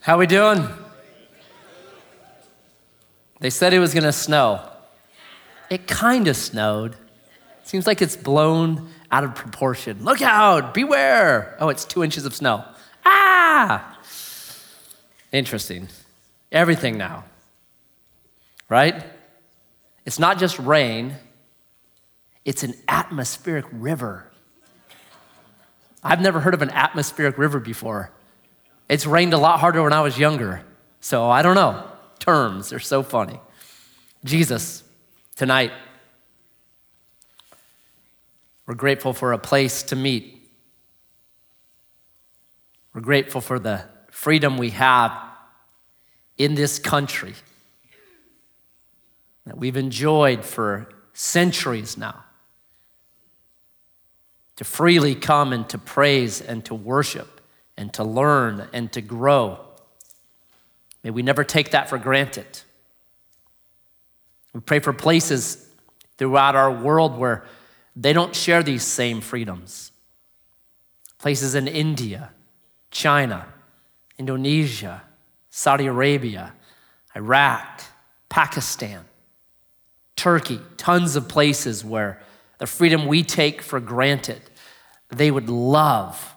How we doing? They said it was going to snow. It kind of snowed. Seems like it's blown out of proportion. Look out, beware. Oh, it's two inches of snow. Ah! Interesting. Everything now, right? It's not just rain, it's an atmospheric river. I've never heard of an atmospheric river before. It's rained a lot harder when I was younger. So I don't know. Terms, they're so funny. Jesus, tonight, we're grateful for a place to meet. We're grateful for the freedom we have in this country that we've enjoyed for centuries now. To freely come and to praise and to worship and to learn and to grow. May we never take that for granted. We pray for places throughout our world where they don't share these same freedoms. Places in India, China, Indonesia, Saudi Arabia, Iraq, Pakistan, Turkey, tons of places where the freedom we take for granted, they would love.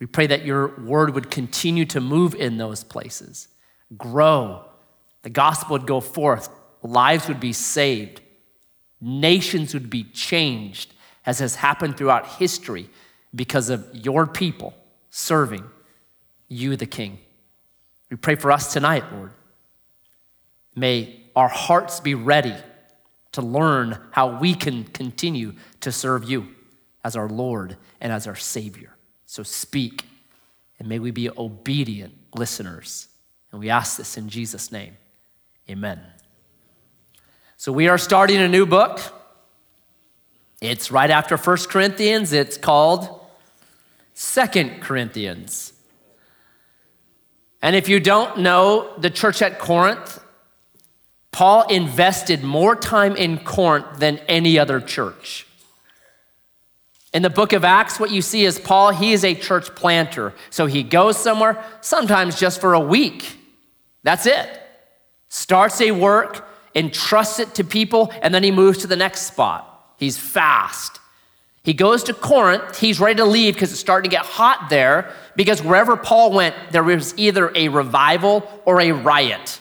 We pray that your word would continue to move in those places, grow, the gospel would go forth, lives would be saved Nations would be changed, as has happened throughout history, because of your people serving you, the King. We pray for us tonight, Lord. May our hearts be ready to learn how we can continue to serve you as our Lord and as our Savior. So speak, and may we be obedient listeners. And we ask this in Jesus' name. Amen. So we are starting a new book. It's right after First Corinthians. It's called Second Corinthians. And if you don't know the church at Corinth, Paul invested more time in Corinth than any other church. In the book of Acts, what you see is Paul, he is a church planter. So he goes somewhere, sometimes just for a week. That's it. Starts a work, entrusts it to people, and then he moves to the next spot. He's fast. He goes to Corinth. He's ready to leave because it's starting to get hot there because wherever Paul went, there was either a revival or a riot.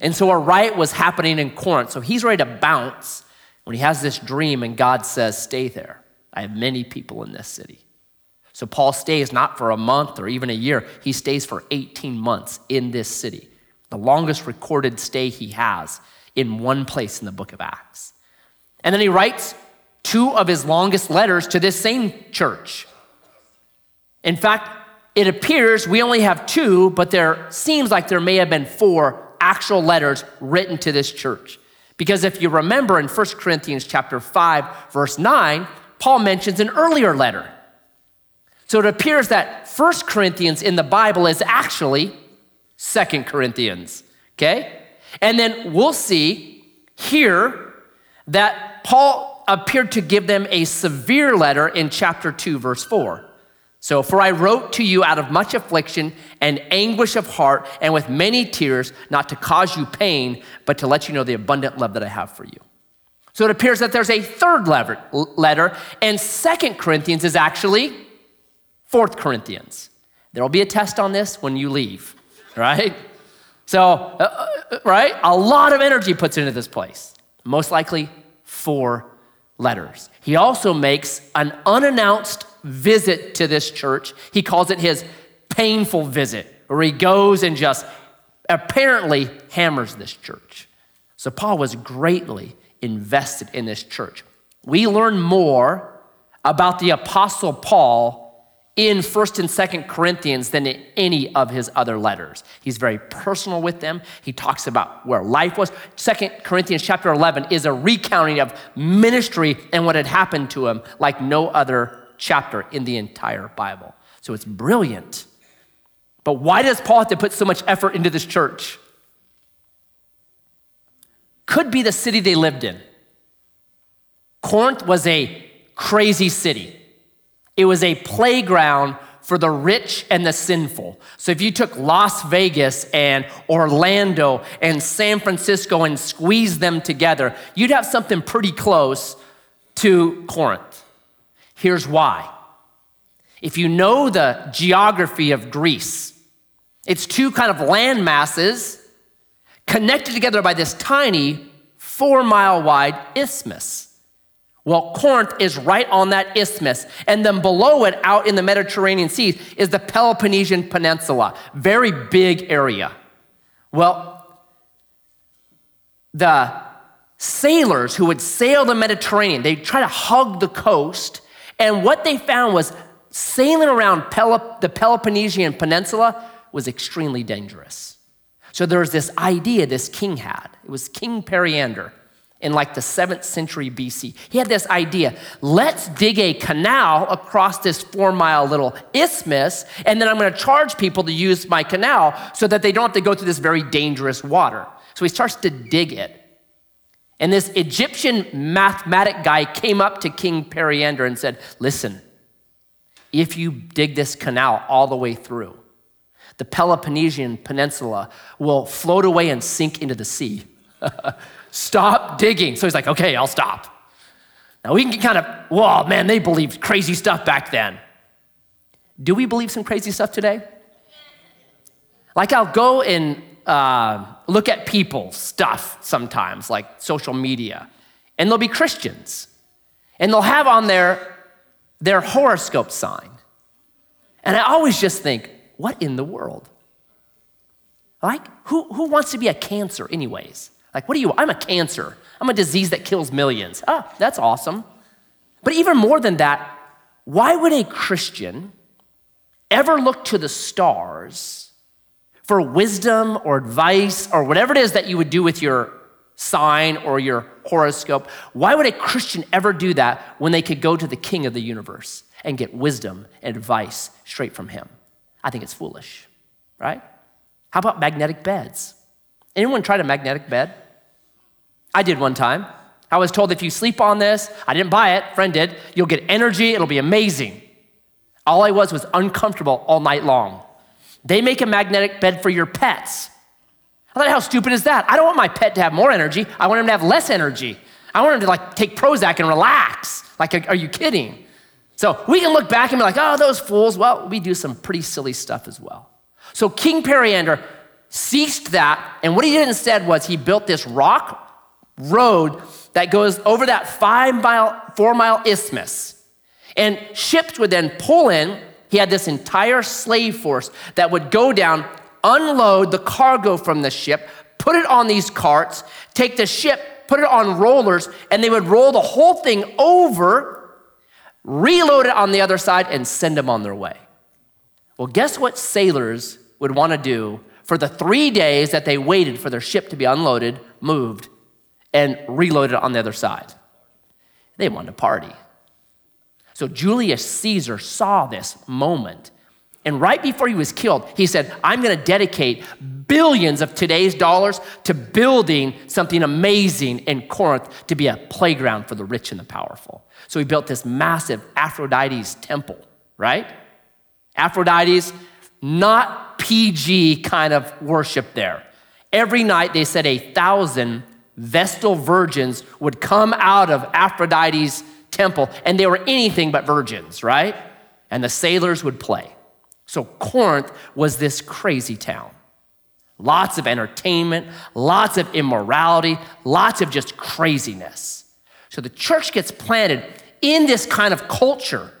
And so a riot was happening in Corinth. So he's ready to bounce when he has this dream, and God says, Stay there. I have many people in this city. So Paul stays not for a month or even a year, he stays for 18 months in this city, the longest recorded stay he has in one place in the book of Acts. And then he writes two of his longest letters to this same church. In fact, it appears we only have two, but there seems like there may have been four actual letters written to this church. Because if you remember in 1 Corinthians chapter 5 verse 9, Paul mentions an earlier letter. So it appears that 1 Corinthians in the Bible is actually 2 Corinthians, okay? And then we'll see here that Paul appeared to give them a severe letter in chapter 2, verse 4. So, for I wrote to you out of much affliction and anguish of heart and with many tears, not to cause you pain, but to let you know the abundant love that I have for you. So it appears that there's a third letter, and Second Corinthians is actually Fourth Corinthians. There will be a test on this when you leave, right? So, uh, uh, right? A lot of energy puts into this place. Most likely four letters. He also makes an unannounced visit to this church. He calls it his painful visit, where he goes and just apparently hammers this church. So, Paul was greatly invested in this church. We learn more about the Apostle Paul in 1st and 2nd Corinthians than in any of his other letters. He's very personal with them. He talks about where life was. 2nd Corinthians chapter 11 is a recounting of ministry and what had happened to him like no other chapter in the entire Bible. So it's brilliant. But why does Paul have to put so much effort into this church? Could be the city they lived in. Corinth was a crazy city. It was a playground for the rich and the sinful. So if you took Las Vegas and Orlando and San Francisco and squeezed them together, you'd have something pretty close to Corinth. Here's why. If you know the geography of Greece, it's two kind of land masses connected together by this tiny four mile wide isthmus. Well, Corinth is right on that isthmus. And then below it, out in the Mediterranean Sea, is the Peloponnesian Peninsula. Very big area. Well, the sailors who would sail the Mediterranean, they'd try to hug the coast. And what they found was sailing around the Peloponnesian Peninsula was extremely dangerous. So there was this idea this king had. It was King Periander in like the seventh century BC. He had this idea let's dig a canal across this four mile little isthmus, and then I'm to charge people to use my canal so that they don't have to go through this very dangerous water. So he starts to dig it. And this Egyptian mathematic guy came up to King Periander and said, Listen, if you dig this canal all the way through, the Peloponnesian Peninsula will float away and sink into the sea. Stop digging. So he's like, okay, I'll stop. Now we can kind of, whoa, man, they believed crazy stuff back then. Do we believe some crazy stuff today? Like I'll go and uh, look at people stuff sometimes, like social media, and they'll be Christians, and they'll have on their their horoscope sign, and I always just think, what in the world? Like who who wants to be a cancer, anyways? Like, what are you? I'm a cancer. I'm a disease that kills millions. Ah, oh, that's awesome. But even more than that, why would a Christian ever look to the stars for wisdom or advice or whatever it is that you would do with your sign or your horoscope? Why would a Christian ever do that when they could go to the king of the universe and get wisdom and advice straight from him? I think it's foolish, right? How about magnetic beds? Anyone tried a magnetic bed? I did one time. I was told if you sleep on this, I didn't buy it, friend did, you'll get energy, it'll be amazing. All I was was uncomfortable all night long. They make a magnetic bed for your pets. I thought, how stupid is that? I don't want my pet to have more energy. I want him to have less energy. I want him to like take Prozac and relax. Like, are you kidding? So we can look back and be like, oh, those fools. Well, we do some pretty silly stuff as well. So King Periander ceased that, and what he did instead was he built this rock road that goes over that five mile, four mile isthmus. And ships would then pull in. He had this entire slave force that would go down, unload the cargo from the ship, put it on these carts, take the ship, put it on rollers, and they would roll the whole thing over, reload it on the other side, and send them on their way. Well, guess what sailors would want to do for the three days that they waited for their ship to be unloaded, moved, and reloaded on the other side. They wanted to party. So Julius Caesar saw this moment. And right before he was killed, he said, I'm going to dedicate billions of today's dollars to building something amazing in Corinth to be a playground for the rich and the powerful. So he built this massive Aphrodite's temple, right? Aphrodite's, not PG kind of worship there. Every night they said a thousand Vestal virgins would come out of Aphrodite's temple, and they were anything but virgins, right? And the sailors would play. So Corinth was this crazy town. Lots of entertainment, lots of immorality, lots of just craziness. So the church gets planted in this kind of culture.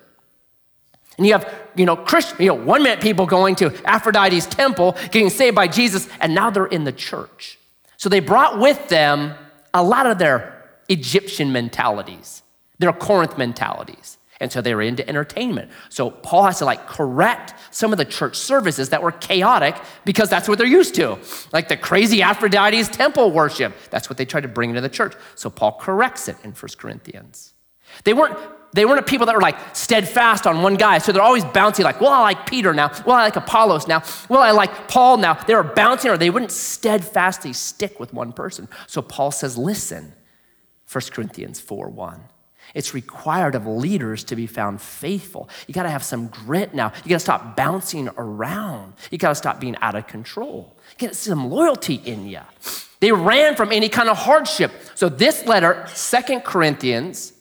And you have, you know, Christian, you know, one minute people going to Aphrodite's temple, getting saved by Jesus, and now they're in the church. So they brought with them a lot of their Egyptian mentalities, their Corinth mentalities. And so they were into entertainment. So Paul has to like correct some of the church services that were chaotic because that's what they're used to. Like the crazy Aphrodite's temple worship. That's what they tried to bring into the church. So Paul corrects it in 1 Corinthians. They weren't they weren't a people that were like steadfast on one guy. So they're always bouncing, like, well, I like Peter now. Well, I like Apollos now. Well, I like Paul now. They were bouncing, or they wouldn't steadfastly stick with one person. So Paul says, listen, 1 Corinthians 4 1. It's required of leaders to be found faithful. You got to have some grit now. You got to stop bouncing around. You got to stop being out of control. Get some loyalty in you. They ran from any kind of hardship. So this letter, Second Corinthians,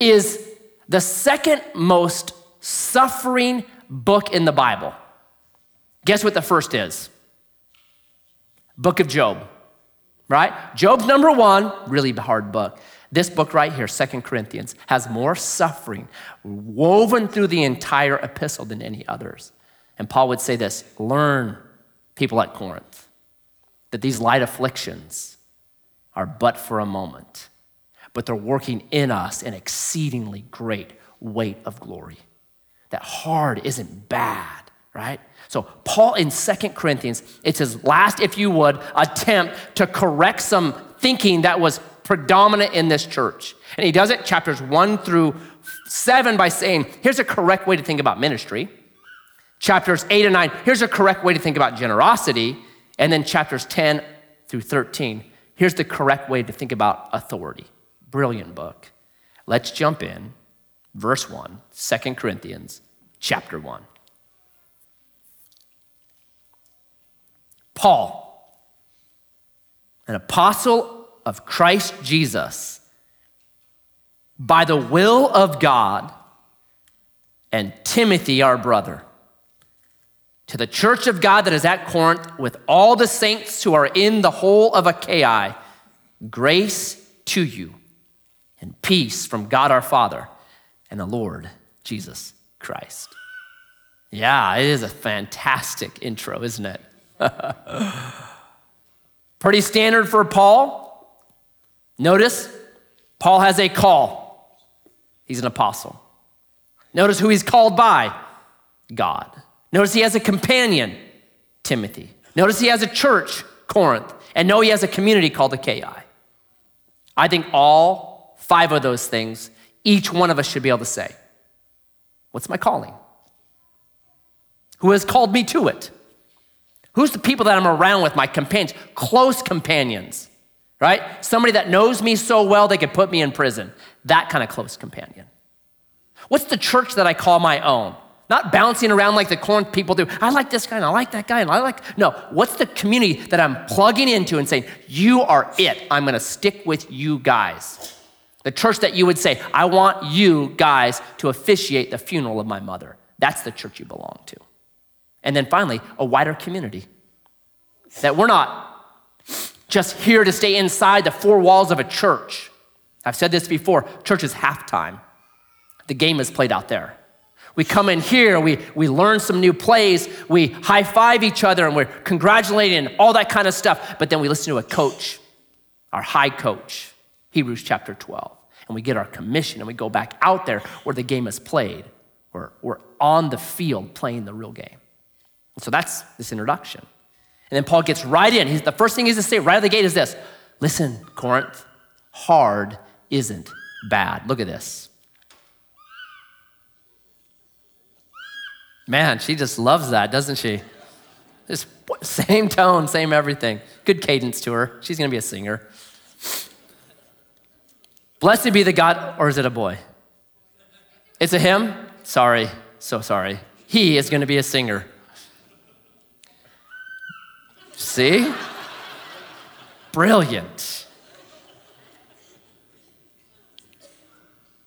is the second most suffering book in the Bible. Guess what the first is? Book of Job, right? Job's number one, really hard book. This book right here, Second Corinthians, has more suffering woven through the entire epistle than any others. And Paul would say this learn, people at Corinth, that these light afflictions are but for a moment, but they're working in us an exceedingly great weight of glory. That hard isn't bad, right? So, Paul in Second Corinthians, it's his last, if you would, attempt to correct some thinking that was predominant in this church. And he does it chapters one through seven by saying, here's a correct way to think about ministry. Chapters eight and nine, here's a correct way to think about generosity. And then chapters 10 through 13, here's the correct way to think about authority. Brilliant book. Let's jump in. Verse 1, 2 Corinthians chapter 1. Paul, an apostle of Christ Jesus by the will of God, and Timothy, our brother, to the church of God that is at Corinth, with all the saints who are in the whole of Achaia, grace to you and peace from God our Father and the Lord Jesus Christ. Yeah, it is a fantastic intro, isn't it? Pretty standard for Paul. Notice, Paul has a call. He's an apostle. Notice who he's called by God. Notice he has a companion, Timothy. Notice he has a church, Corinth. And know he has a community called the Achaia. I think all five of those things, each one of us should be able to say, What's my calling? Who has called me to it? Who's the people that I'm around with, my companions, close companions? Right? Somebody that knows me so well they could put me in prison. That kind of close companion. What's the church that I call my own? Not bouncing around like the Corinth people do. I like this guy and I like that guy and I like. No, what's the community that I'm plugging into and saying, You are it. I'm going to stick with you guys. The church that you would say, I want you guys to officiate the funeral of my mother. That's the church you belong to. And then finally, a wider community. That we're not just here to stay inside the four walls of a church. I've said this before church is halftime, the game is played out there. We come in here, we, we learn some new plays, we high five each other, and we're congratulating and all that kind of stuff. But then we listen to a coach, our high coach, Hebrews chapter 12, and we get our commission and we go back out there where the game is played. We're, we're on the field playing the real game. And so that's this introduction. And then Paul gets right in. He's, the first thing he's to say right out of the gate is this Listen, Corinth, hard isn't bad. Look at this. Man, she just loves that, doesn't she? Just same tone, same everything. Good cadence to her. She's going to be a singer. Blessed be the God, or is it a boy? It's a him? Sorry, so sorry. He is going to be a singer. See? Brilliant.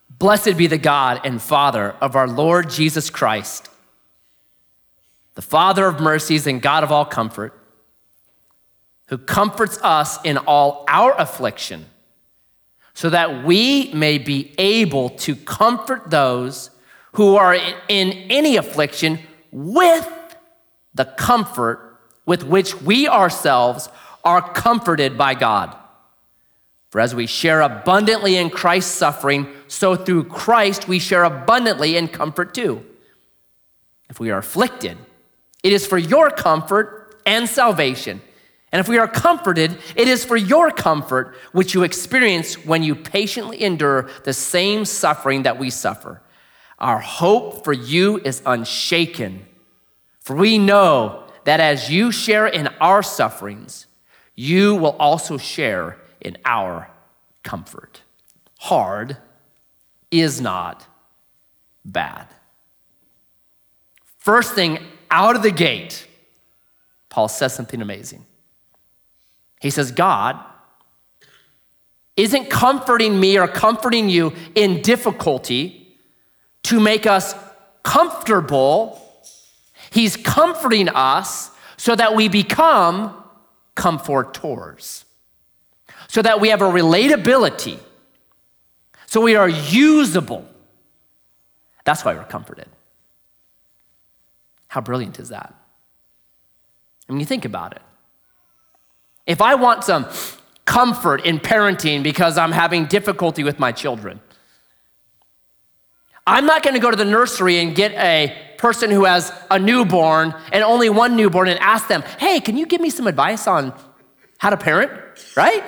Blessed be the God and Father of our Lord Jesus Christ, the Father of mercies and God of all comfort, who comforts us in all our affliction, so that we may be able to comfort those who are in any affliction with the comfort with which we ourselves are comforted by God. For as we share abundantly in Christ's suffering, so through Christ we share abundantly in comfort too. If we are afflicted, it is for your comfort and salvation. And if we are comforted, it is for your comfort, which you experience when you patiently endure the same suffering that we suffer. Our hope for you is unshaken, for we know that as you share in our sufferings, you will also share in our comfort. Hard is not bad. First thing out of the gate, Paul says something amazing. He says, God isn't comforting me or comforting you in difficulty to make us comfortable. He's comforting us so that we become comfortors, so that we have a relatability, so we are usable. That's why we're comforted. How brilliant is that? I mean, you think about it. If I want some comfort in parenting because I'm having difficulty with my children, I'm not going to go to the nursery and get a person who has a newborn and only one newborn and ask them, hey, can you give me some advice on how to parent? Right?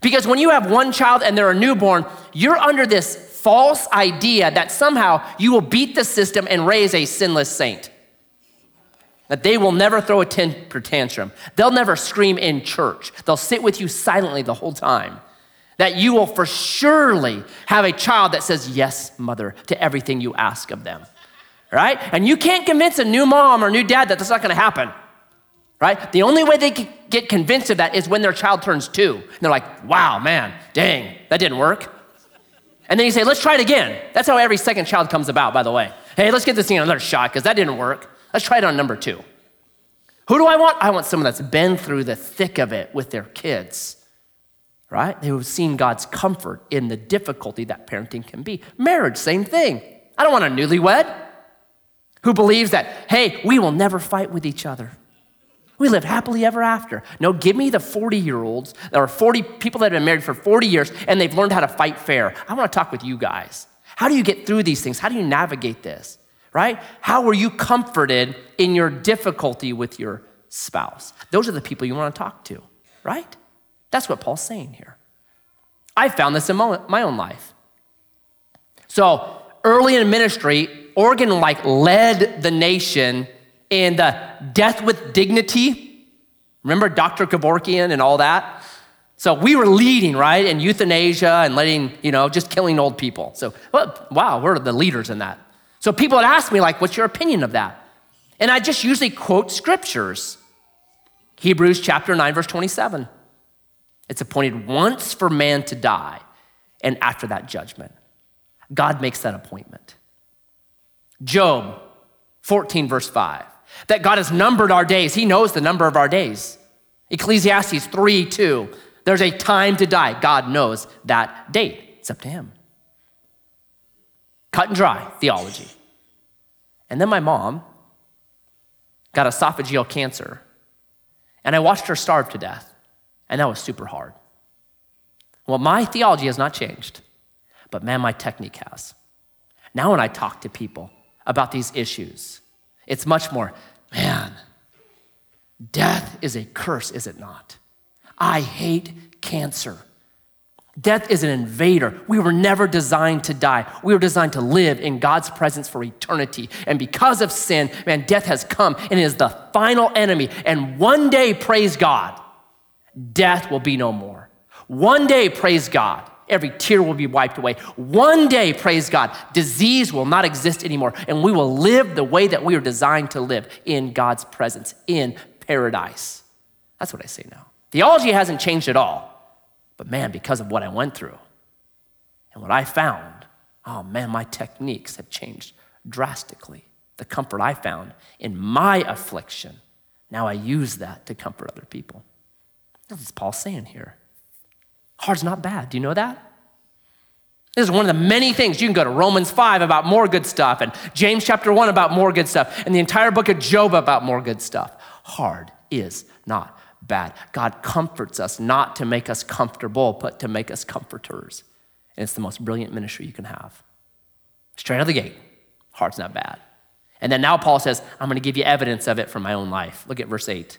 Because when you have one child and they're a newborn, you're under this false idea that somehow you will beat the system and raise a sinless saint. That they will never throw a temper tantrum. They'll never scream in church. They'll sit with you silently the whole time. That you will for surely have a child that says, Yes, mother, to everything you ask of them. Right? And you can't convince a new mom or new dad that that's not gonna happen. Right? The only way they can get convinced of that is when their child turns two. And they're like, Wow, man, dang, that didn't work. And then you say, Let's try it again. That's how every second child comes about, by the way. Hey, let's get this thing another shot because that didn't work. Let's try it on number two. Who do I want? I want someone that's been through the thick of it with their kids, right? They've seen God's comfort in the difficulty that parenting can be. Marriage, same thing. I don't want a newlywed who believes that, hey, we will never fight with each other. We live happily ever after. No, give me the 40 year olds or 40 people that have been married for 40 years and they've learned how to fight fair. I want to talk with you guys. How do you get through these things? How do you navigate this? right? How were you comforted in your difficulty with your spouse? Those are the people you want to talk to, right? That's what Paul's saying here. I found this in my own life. So early in ministry, Oregon like led the nation in the death with dignity. Remember Dr. Kevorkian and all that? So we were leading, right, in euthanasia and letting, you know, just killing old people. So, well, wow, we're the leaders in that. So people would ask me, like, what's your opinion of that? And I just usually quote scriptures. Hebrews chapter 9, verse 27. It's appointed once for man to die, and after that, judgment. God makes that appointment. Job 14, verse 5. That God has numbered our days. He knows the number of our days. Ecclesiastes 3, 2. There's a time to die. God knows that date. It's up to Him. Cut and dry theology. And then my mom got esophageal cancer, and I watched her starve to death, and that was super hard. Well, my theology has not changed, but man, my technique has. Now, when I talk to people about these issues, it's much more, man, death is a curse, is it not? I hate cancer. Death is an invader. We were never designed to die. We were designed to live in God's presence for eternity. And because of sin, man, death has come and is the final enemy. And one day, praise God, death will be no more. One day, praise God, every tear will be wiped away. One day, praise God, disease will not exist anymore. And we will live the way that we are designed to live in God's presence, in paradise. That's what I say now. Theology hasn't changed at all. But man, because of what I went through and what I found, oh man, my techniques have changed drastically. The comfort I found in my affliction, now I use that to comfort other people. That's what Paul's saying here. Hard's not bad. Do you know that? This is one of the many things. You can go to Romans 5 about more good stuff, and James chapter 1 about more good stuff, and the entire book of Job about more good stuff. Hard is not bad. God comforts us not to make us comfortable, but to make us comforters. And it's the most brilliant ministry you can have. Straight out of the gate, heart's not bad. And then now Paul says, I'm going to give you evidence of it from my own life. Look at verse 8.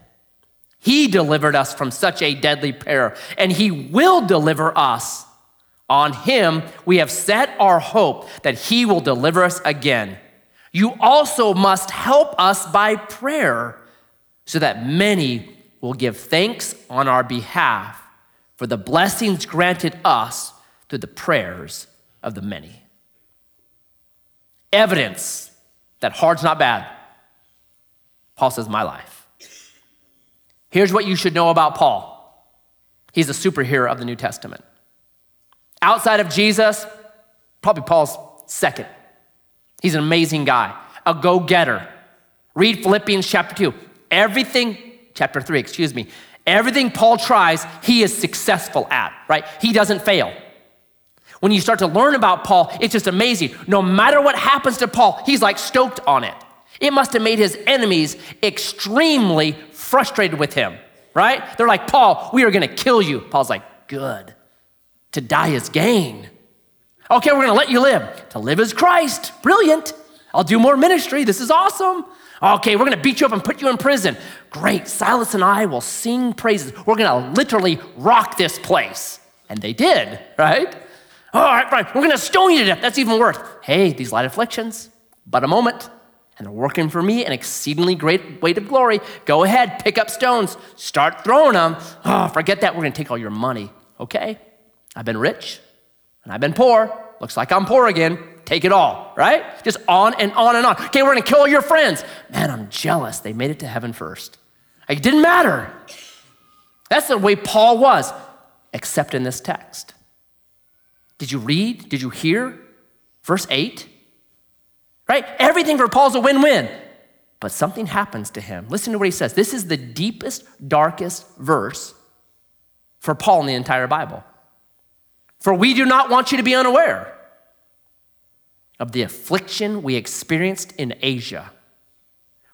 He delivered us from such a deadly peril, and He will deliver us. On Him we have set our hope that He will deliver us again. You also must help us by prayer so that many will give thanks on our behalf for the blessings granted us through the prayers of the many. Evidence that hard's not bad. Paul says, My life. Here's what you should know about Paul he's a superhero of the New Testament. Outside of Jesus, probably Paul's second. He's an amazing guy, a go getter. Read Philippians chapter 2. Everything, chapter 3, excuse me, everything Paul tries, he is successful at, right? He doesn't fail. When you start to learn about Paul, it's just amazing. No matter what happens to Paul, he's like stoked on it. It must have made his enemies extremely frustrated with him, right? They're like, Paul, we are gonna kill you. Paul's like, good. To die is gain. Okay, we're gonna let you live. To live is Christ. Brilliant. I'll do more ministry. This is awesome. Okay, we're gonna beat you up and put you in prison. Great. Silas and I will sing praises. We're gonna literally rock this place. And they did, right? All right, fine. We're gonna stone you to death. That's even worse. Hey, these light afflictions, but a moment and they're working for me an exceedingly great weight of glory. Go ahead, pick up stones, start throwing them. Oh, ah, forget that. We're going to take all your money. Okay? I've been rich and I've been poor. Looks like I'm poor again. Take it all, right? Just on and on and on. Okay, we're going to kill all your friends. Man, I'm jealous. They made it to heaven first. It didn't matter. That's the way Paul was, except in this text. Did you read? Did you hear? Verse 8 right? Everything for Paul's a win win. But something happens to him. Listen to what he says. This is the deepest, darkest verse for Paul in the entire Bible. For we do not want you to be unaware of the affliction we experienced in Asia.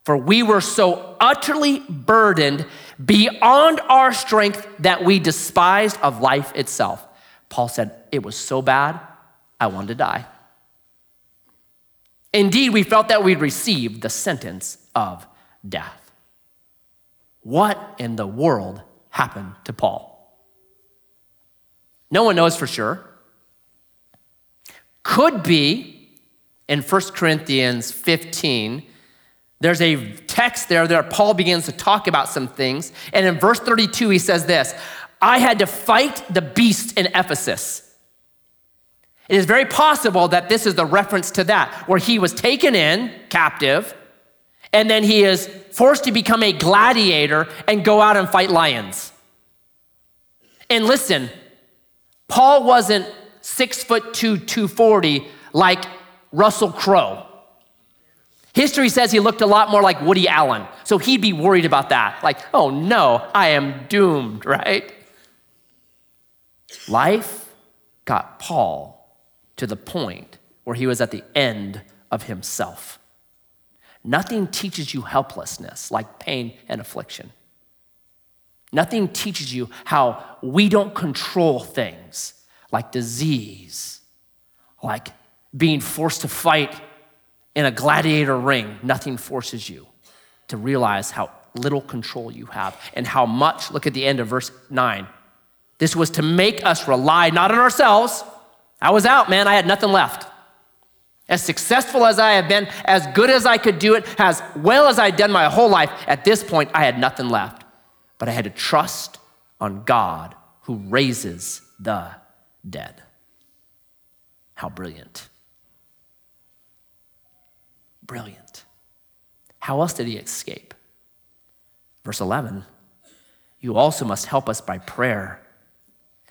For we were so utterly burdened beyond our strength that we despised of life itself. Paul said, It was so bad, I wanted to die. Indeed, we felt that we'd received the sentence of death. What in the world happened to Paul? No one knows for sure. Could be in 1 Corinthians 15, there's a text there that Paul begins to talk about some things. And in verse 32, he says this I had to fight the beast in Ephesus. It is very possible that this is the reference to that, where he was taken in captive, and then he is forced to become a gladiator and go out and fight lions. And listen, Paul wasn't six foot two, 240 like Russell Crowe. History says he looked a lot more like Woody Allen. So he'd be worried about that. Like, oh no, I am doomed, right? Life got Paul to the point where he was at the end of himself. Nothing teaches you helplessness like pain and affliction. Nothing teaches you how we don't control things like disease, like being forced to fight in a gladiator ring. Nothing forces you to realize how little control you have and how much, look at the end of verse 9. This was to make us rely not on ourselves I was out, man. I had nothing left. As successful as I have been, as good as I could do it, as well as I'd done my whole life, at this point, I had nothing left. But I had to trust on God who raises the dead. How brilliant. Brilliant. How else did he escape? Verse 11 You also must help us by prayer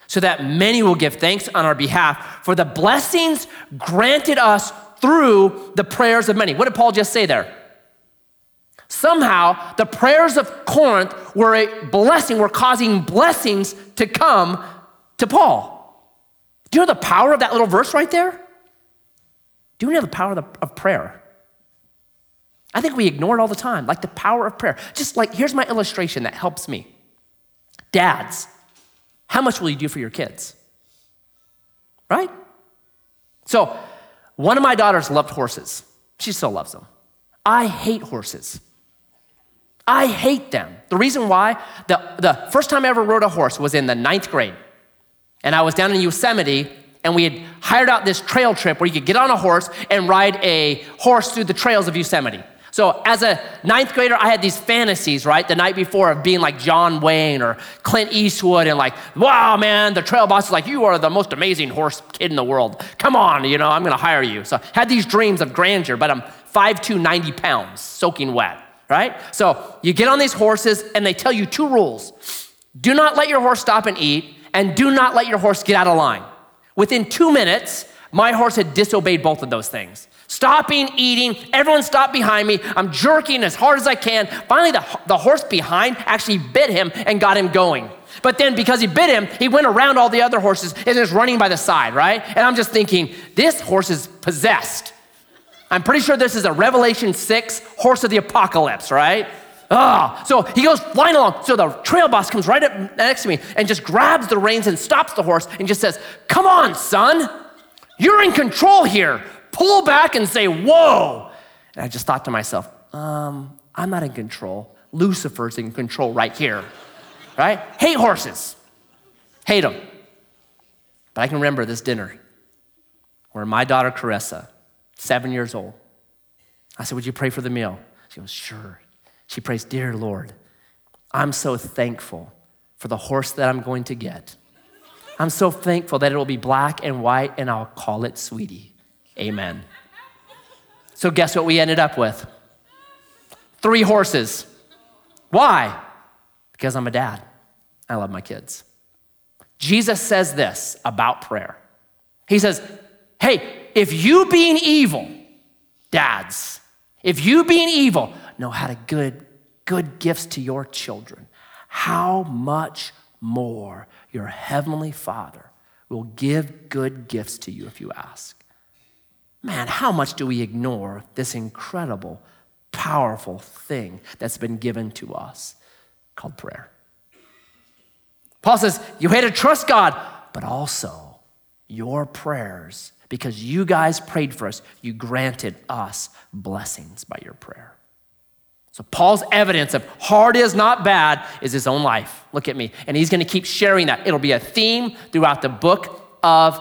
so that many will give thanks on our behalf for the blessings granted us through the prayers of many. What did Paul just say there? Somehow, the prayers of Corinth were a blessing, were causing blessings to come to Paul. Do you know the power of that little verse right there? Do you know the power of, the, of prayer? I think we ignore it all the time, like the power of prayer. Just like, here's my illustration that helps me. Dads, how much will you do for your kids? Right? So, one of my daughters loved horses. She still loves them. I hate horses. I hate them. The reason why, the, the first time I ever rode a horse was in the ninth grade. And I was down in Yosemite, and we had hired out this trail trip where you could get on a horse and ride a horse through the trails of Yosemite. So, as a ninth grader, I had these fantasies, right, the night before of being like John Wayne or Clint Eastwood and like, wow, man, the trail boss is like, you are the most amazing horse kid in the world. Come on, you know, I'm gonna hire you. So, I had these dreams of grandeur, but I'm 5'2, 90 pounds, soaking wet, right? So, you get on these horses and they tell you two rules do not let your horse stop and eat, and do not let your horse get out of line. Within two minutes, my horse had disobeyed both of those things stopping eating. Everyone stopped behind me. I'm jerking as hard as I can. Finally, the, the horse behind actually bit him and got him going. But then because he bit him, he went around all the other horses and is running by the side, right? And I'm just thinking, this horse is possessed. I'm pretty sure this is a Revelation 6 horse of the apocalypse, right? Ah, so he goes flying along. So the trail boss comes right up next to me and just grabs the reins and stops the horse and just says, Come on, son, you're in control here pull back and say, Whoa. And I just thought to myself, um, I'm not in control. Lucifer's in control right here, right? Hate horses, hate them. But I can remember this dinner where my daughter Carissa, seven years old, I said, Would you pray for the meal? She goes, Sure. She prays, Dear Lord, I'm so thankful for the horse that I'm going to get. I'm so thankful that it will be black and white, and I'll call it Sweetie. Amen. So, guess what we ended up with? Three horses. Why? Because I'm a dad. I love my kids. Jesus says this about prayer. He says, Hey, if you being evil, dads, if you being evil know how to good, good gifts to your children, how much more your heavenly Father will give good gifts to you if you ask man, how much do we ignore this incredible, powerful thing that's been given to us called prayer? Paul says, You had to trust God, but also your prayers, because you guys prayed for us, you granted us blessings by your prayer. So, Paul's evidence of hard is not bad is his own life. Look at me. And he's going to keep sharing that. It'll be a theme throughout the book of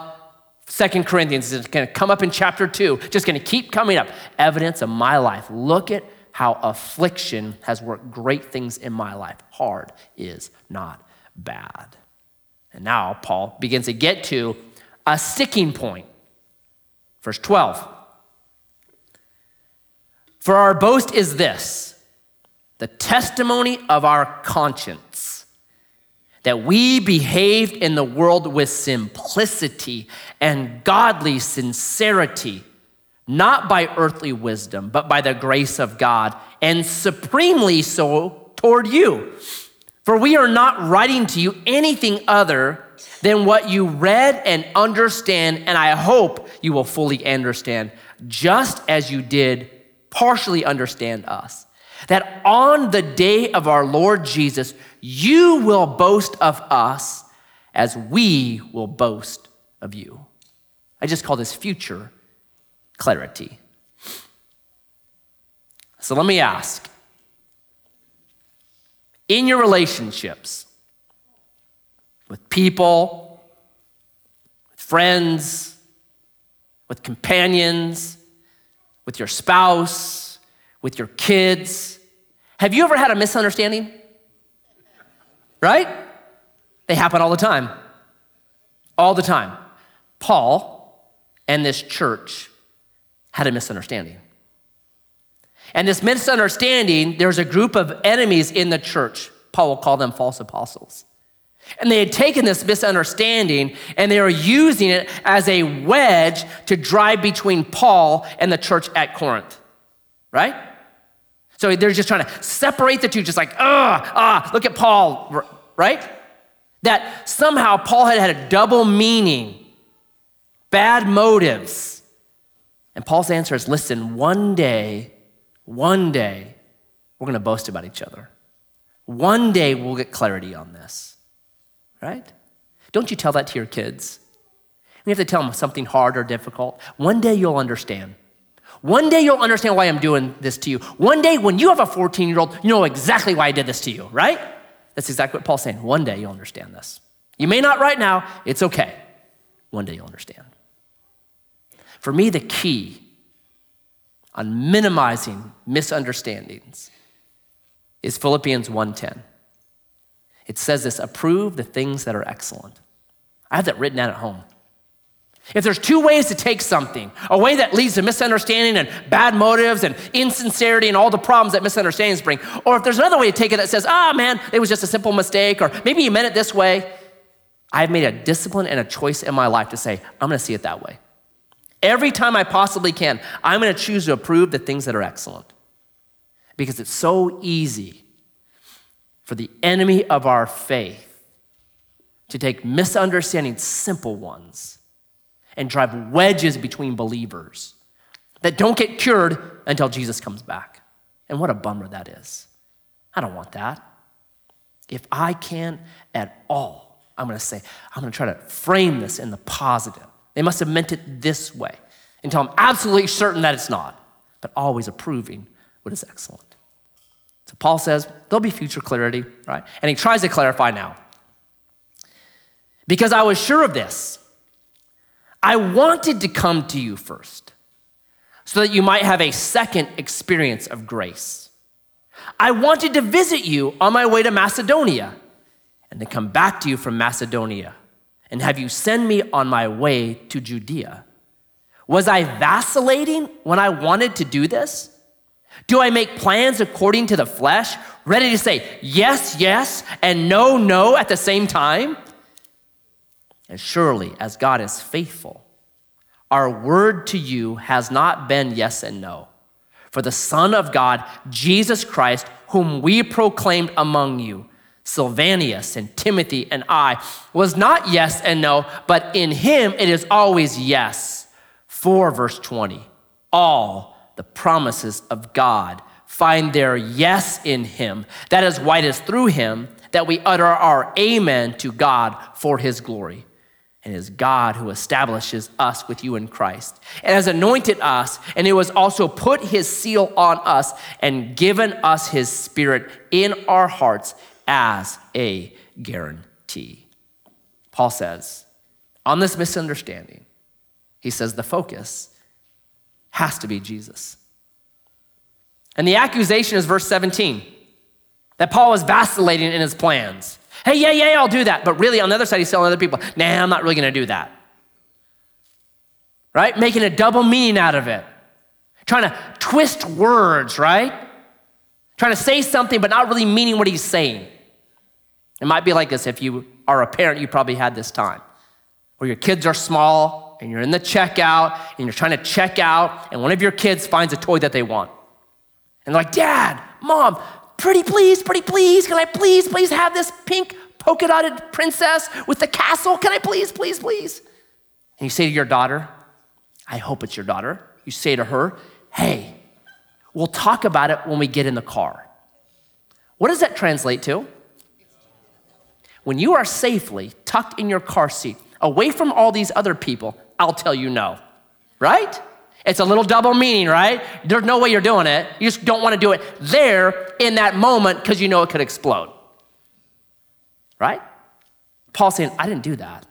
Second Corinthians is going to come up in chapter two, just going to keep coming up. Evidence of my life. Look at how affliction has worked great things in my life. Hard is not bad. And now Paul begins to get to a sticking point. Verse 12. For our boast is this the testimony of our conscience that we behaved in the world with simplicity and godly sincerity, not by earthly wisdom, but by the grace of God, and supremely so toward you. For we are not writing to you anything other than what you read and understand, and I hope you will fully understand, just as you did partially understand us. That on the day of our Lord Jesus, you will boast of us as we will boast of you. I just call this future clarity. So let me ask in your relationships with people, with friends, with companions, with your spouse, with your kids, have you ever had a misunderstanding? right? They happen all the time. All the time. Paul and this church had a misunderstanding. And this misunderstanding, there's a group of enemies in the church. Paul will call them false apostles. And they had taken this misunderstanding and they were using it as a wedge to drive between Paul and the church at Corinth, right? So they're just trying to separate the two, just like, ah, ah, look at Paul, right? That somehow Paul had had a double meaning, bad motives. And Paul's answer is listen, one day, one day, we're going to boast about each other. One day we'll get clarity on this, right? Don't you tell that to your kids? You have to tell them something hard or difficult. One day you'll understand. One day you'll understand why I'm doing this to you. One day when you have a 14 year old, you know exactly why I did this to you, right? That's exactly what Paul's saying. One day you'll understand this. You may not right now, it's okay. One day you'll understand. For me, the key on minimizing misunderstandings is Philippians 1:10. It says this, approve the things that are excellent. I have that written down at home. If there's two ways to take something, a way that leads to misunderstanding and bad motives and insincerity and all the problems that misunderstandings bring, or if there's another way to take it that says, ah, oh, man, it was just a simple mistake, or maybe you meant it this way, I've made a discipline and a choice in my life to say, I'm gonna see it that way. Every time I possibly can, I'm gonna choose to approve the things that are excellent. Because it's so easy for the enemy of our faith to take misunderstanding, simple ones, and drive wedges between believers that don't get cured until Jesus comes back. And what a bummer that is. I don't want that. If I can at all, I'm gonna say, I'm gonna try to frame this in the positive. They must have meant it this way until I'm absolutely certain that it's not, but always approving what is excellent. So Paul says there'll be future clarity, right? And he tries to clarify now. Because I was sure of this, I wanted to come to you first so that you might have a second experience of grace. I wanted to visit you on my way to Macedonia and to come back to you from Macedonia and have you send me on my way to Judea. Was I vacillating when I wanted to do this? Do I make plans according to the flesh, ready to say yes, yes, and no, no at the same time? And surely, as God is faithful, our word to you has not been yes and no. For the Son of God, Jesus Christ, whom we proclaimed among you, Silvanus and Timothy and I, was not yes and no, but in him it is always yes. 4 verse 20. All the promises of God find their yes in him. That is why it is through him that we utter our amen to God for his glory and it is God who establishes us with you in Christ and has anointed us, and it was also put his seal on us and given us his spirit in our hearts as a guarantee. Paul says, on this misunderstanding, he says the focus has to be Jesus. And the accusation is verse 17 that Paul was vacillating in his plans. Hey, yeah, yeah, I'll do that. But really, on the other side, he's telling other people, nah, I'm not really going to do that. Right? Making a double meaning out of it. Trying to twist words, right? Trying to say something, but not really meaning what he's saying. It might be like this if you are a parent, you probably had this time where your kids are small and you're in the checkout and you're trying to check out, and one of your kids finds a toy that they want. And they're like, Dad, Mom, pretty please, pretty please, can I please, please have this pink polka dotted princess with the castle? Can I please, please, please? And you say to your daughter, I hope it's your daughter, you say to her, hey, we'll talk about it when we get in the car. What does that translate to? When you are safely tucked in your car seat, away from all these other people, I'll tell you no, right? It's a little double meaning, right? There's no way you're doing it. You just don't want to do it there in that moment because you know it could explode. Right? Paul's saying, I didn't do that.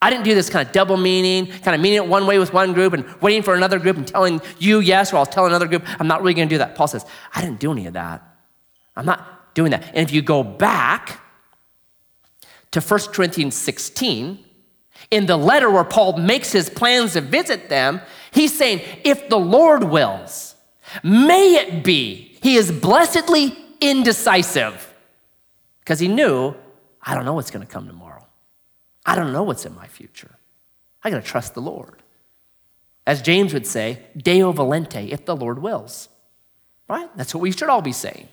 I didn't do this kind of double meaning, kind of meaning it one way with one group and waiting for another group and telling you yes, or I'll tell another group, I'm not really going to do that. Paul says, I didn't do any of that. I'm not doing that. And if you go back to 1 Corinthians 16, in the letter where Paul makes his plans to visit them, he's saying, if the Lord wills, may it be. He is blessedly indecisive because he knew, I don't know what's going to come tomorrow. I don't know what's in my future. I got to trust the Lord. As James would say, Deo volente, if the Lord wills. Right? That's what we should all be saying.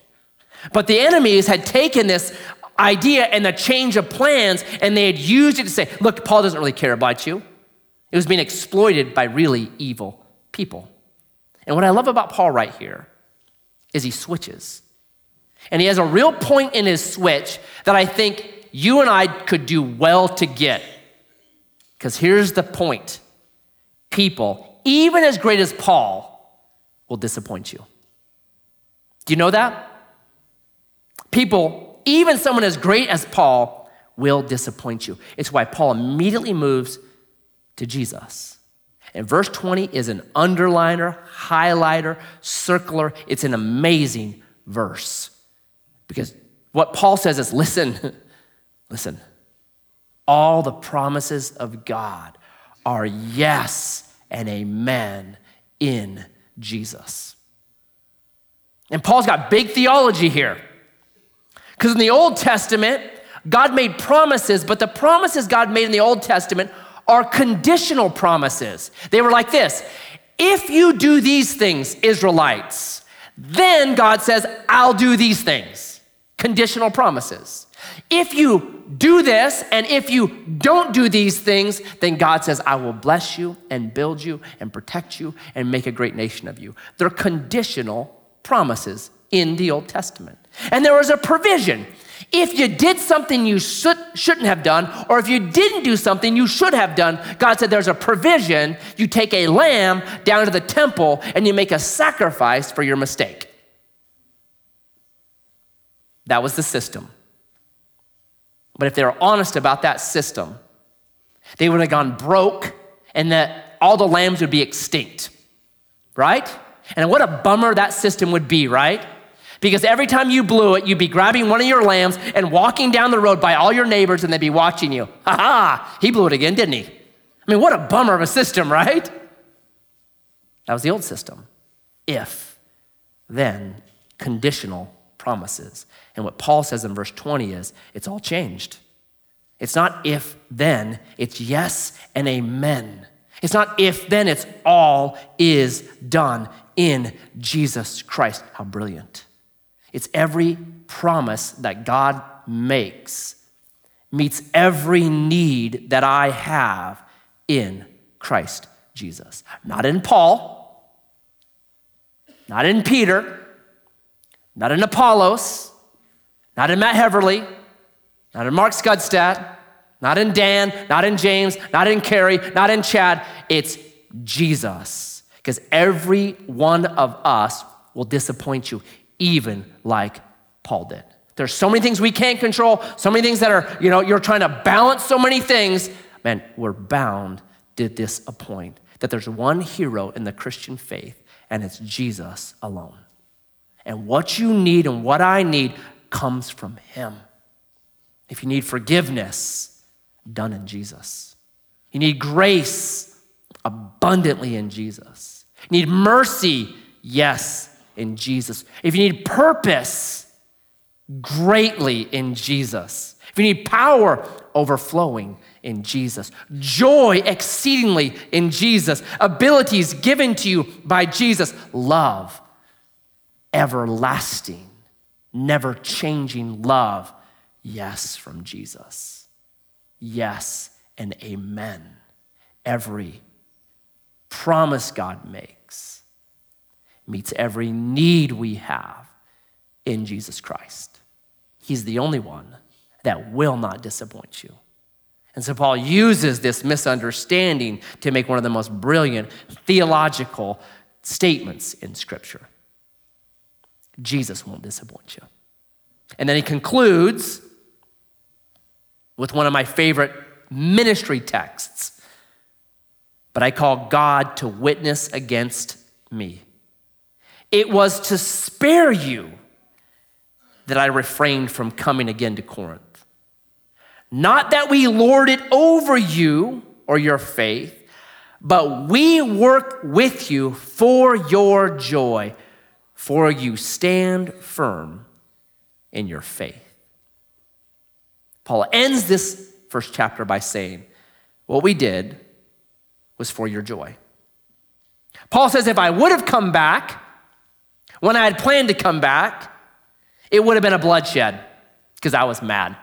But the enemies had taken this idea and the change of plans, and they had used it to say, look, Paul doesn't really care about you. It was being exploited by really evil people. And what I love about Paul right here is he switches. And he has a real point in his switch that I think you and I could do well to get. Because here's the point people, even as great as Paul, will disappoint you. Do you know that? People, even someone as great as Paul, will disappoint you. It's why Paul immediately moves to Jesus. And verse 20 is an underliner, highlighter, circular. It's an amazing verse. Because what Paul says is listen, listen, all the promises of God are yes and amen in Jesus. And Paul's got big theology here. Because in the Old Testament, God made promises, but the promises God made in the Old Testament are conditional promises. They were like this If you do these things, Israelites, then God says, I'll do these things. Conditional promises. If you do this and if you don't do these things, then God says, I will bless you and build you and protect you and make a great nation of you. They're conditional promises in the Old Testament. And there was a provision. If you did something you should, shouldn't have done, or if you didn't do something you should have done, God said there's a provision. You take a lamb down to the temple and you make a sacrifice for your mistake. That was the system. But if they were honest about that system, they would have gone broke and that all the lambs would be extinct, right? And what a bummer that system would be, right? Because every time you blew it, you'd be grabbing one of your lambs and walking down the road by all your neighbors and they'd be watching you. Ha ha, he blew it again, didn't he? I mean, what a bummer of a system, right? That was the old system. If, then, conditional promises. And what Paul says in verse 20 is it's all changed. It's not if, then, it's yes and amen. It's not if, then, it's all is done in Jesus Christ. How brilliant. It's every promise that God makes meets every need that I have in Christ Jesus. Not in Paul, not in Peter, not in Apollos, not in Matt Heverly, not in Mark Scudstadt, not in Dan, not in James, not in Carrie, not in Chad. It's Jesus. Because every one of us will disappoint you, even like Paul did. There's so many things we can't control, so many things that are, you know, you're trying to balance so many things. Man, we're bound to disappoint. That there's one hero in the Christian faith, and it's Jesus alone. And what you need and what I need comes from Him. If you need forgiveness, done in Jesus. You need grace abundantly in Jesus. You need mercy, yes, in Jesus. If you need purpose, greatly in Jesus. If you need power, overflowing in Jesus. Joy exceedingly in Jesus. Abilities given to you by Jesus. Love everlasting, never changing love. Yes, from Jesus. Yes, and amen. Every promise God makes meets every need we have in Jesus Christ. He's the only one that will not disappoint you. And so Paul uses this misunderstanding to make one of the most brilliant theological statements in Scripture. Jesus won't disappoint you. And then he concludes with one of my favorite ministry texts, but I call God to witness against me. It was to spare you that I refrained from coming again to Corinth. Not that we lord it over you or your faith, but we work with you for your joy for you stand firm in your faith. Paul ends this first chapter by saying, What we did was for your joy. Paul says, If I would have come back when I had planned to come back, it would have been a bloodshed because I was mad.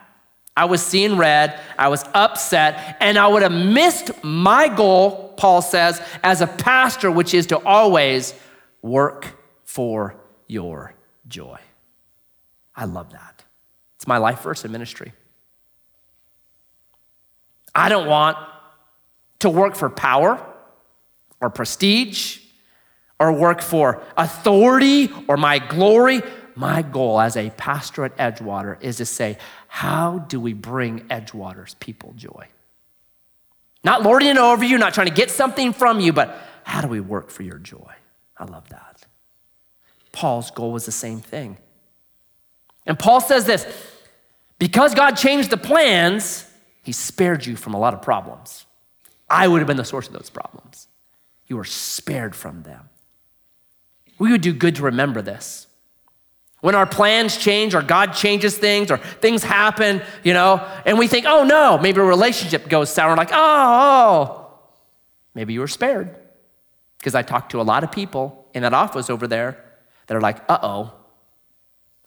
I was seeing red, I was upset, and I would have missed my goal, Paul says, as a pastor, which is to always work for your joy. I love that. It's my life verse in ministry. I don't want to work for power or prestige or work for authority or my glory. My goal as a pastor at Edgewater is to say, how do we bring Edgewater's people joy? Not lording it over you, not trying to get something from you, but how do we work for your joy? I love that. Paul's goal was the same thing. And Paul says this because God changed the plans, he spared you from a lot of problems. I would have been the source of those problems. You were spared from them. We would do good to remember this. When our plans change or God changes things or things happen, you know, and we think, oh no, maybe a relationship goes sour, like, oh, oh, maybe you were spared. Because I talked to a lot of people in that office over there that are like, uh oh.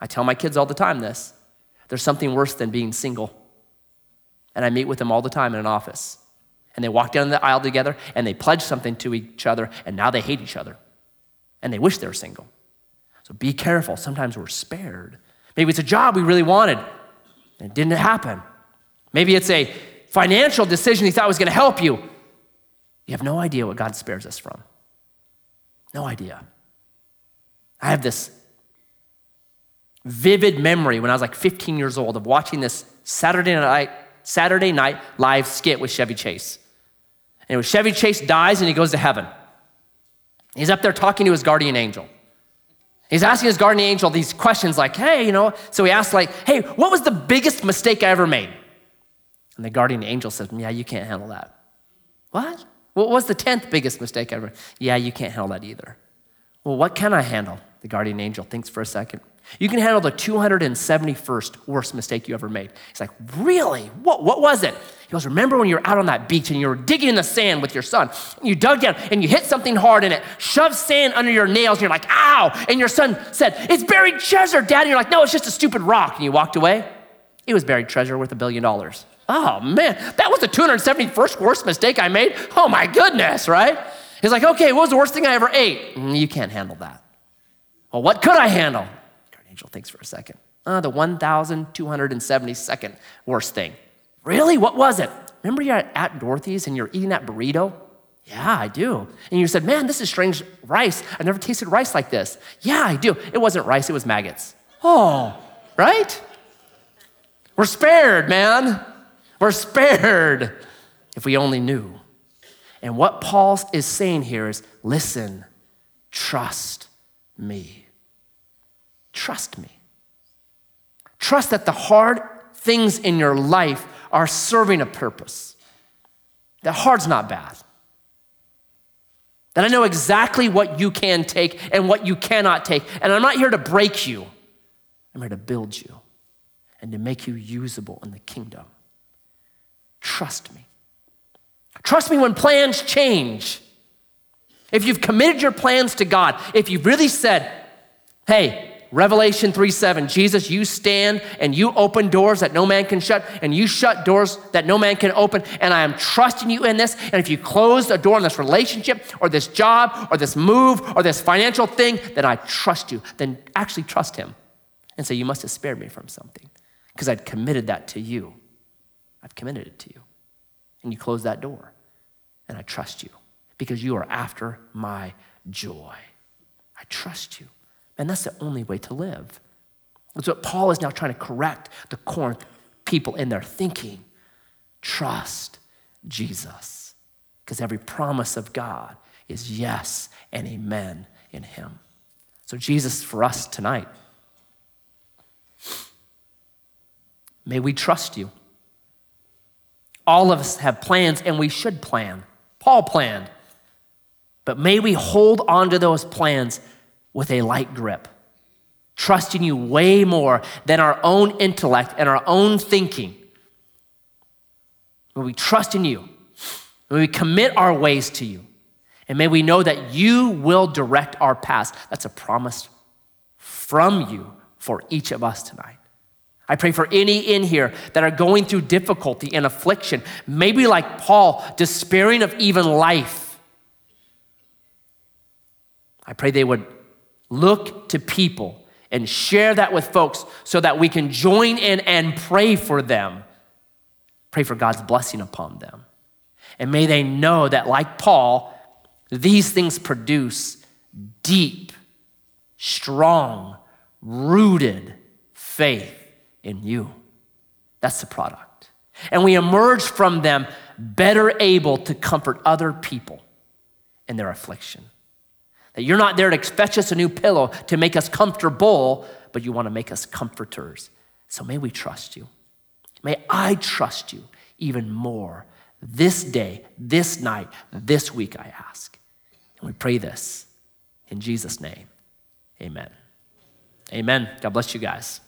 I tell my kids all the time this there's something worse than being single. And I meet with them all the time in an office. And they walk down the aisle together and they pledge something to each other, and now they hate each other. And they wish they were single. So be careful. Sometimes we're spared. Maybe it's a job we really wanted and it didn't happen. Maybe it's a financial decision he thought was going to help you. You have no idea what God spares us from. No idea. I have this vivid memory when I was like 15 years old of watching this Saturday night, Saturday night live skit with Chevy Chase. And it was Chevy Chase dies and he goes to heaven. He's up there talking to his guardian angel. He's asking his guardian angel these questions like, hey, you know, so he asks, like, hey, what was the biggest mistake I ever made? And the guardian angel says, yeah, you can't handle that. What? What was the 10th biggest mistake ever? Yeah, you can't handle that either. Well, what can I handle? The guardian angel thinks for a second. You can handle the 271st worst mistake you ever made. He's like, Really? What, what was it? He goes, Remember when you were out on that beach and you were digging in the sand with your son? And You dug down and you hit something hard and it shoved sand under your nails and you're like, Ow! And your son said, It's buried treasure, Dad. And you're like, No, it's just a stupid rock. And you walked away. It was buried treasure worth a billion dollars. Oh man, that was the 271st worst mistake I made. Oh my goodness, right? He's like, Okay, what was the worst thing I ever ate? Mm, you can't handle that. Well, what could I handle? Angel thinks for a second. Uh, the 1,272nd worst thing. Really? What was it? Remember you're at Dorothy's and you're eating that burrito? Yeah, I do. And you said, man, this is strange rice. I've never tasted rice like this. Yeah, I do. It wasn't rice, it was maggots. Oh, right? We're spared, man. We're spared if we only knew. And what Paul is saying here is listen, trust me. Trust me. Trust that the hard things in your life are serving a purpose. That hard's not bad. That I know exactly what you can take and what you cannot take. And I'm not here to break you, I'm here to build you and to make you usable in the kingdom. Trust me. Trust me when plans change. If you've committed your plans to God, if you've really said, hey, Revelation 3 7, Jesus, you stand and you open doors that no man can shut, and you shut doors that no man can open. And I am trusting you in this. And if you close a door in this relationship or this job or this move or this financial thing, then I trust you. Then actually trust him and say, You must have spared me from something because I'd committed that to you. I've committed it to you. And you close that door, and I trust you because you are after my joy. I trust you. And that's the only way to live. That's what Paul is now trying to correct the Corinth people in their thinking. Trust Jesus. Because every promise of God is yes and amen in him. So, Jesus, for us tonight, may we trust you. All of us have plans and we should plan. Paul planned. But may we hold on to those plans with a light grip, trusting you way more than our own intellect and our own thinking. When we trust in you, when we commit our ways to you, and may we know that you will direct our paths. That's a promise from you for each of us tonight. I pray for any in here that are going through difficulty and affliction, maybe like Paul, despairing of even life. I pray they would Look to people and share that with folks so that we can join in and pray for them. Pray for God's blessing upon them. And may they know that, like Paul, these things produce deep, strong, rooted faith in you. That's the product. And we emerge from them better able to comfort other people in their affliction. That you're not there to fetch us a new pillow to make us comfortable, but you want to make us comforters. So may we trust you. May I trust you even more this day, this night, this week, I ask. And we pray this in Jesus' name. Amen. Amen. God bless you guys.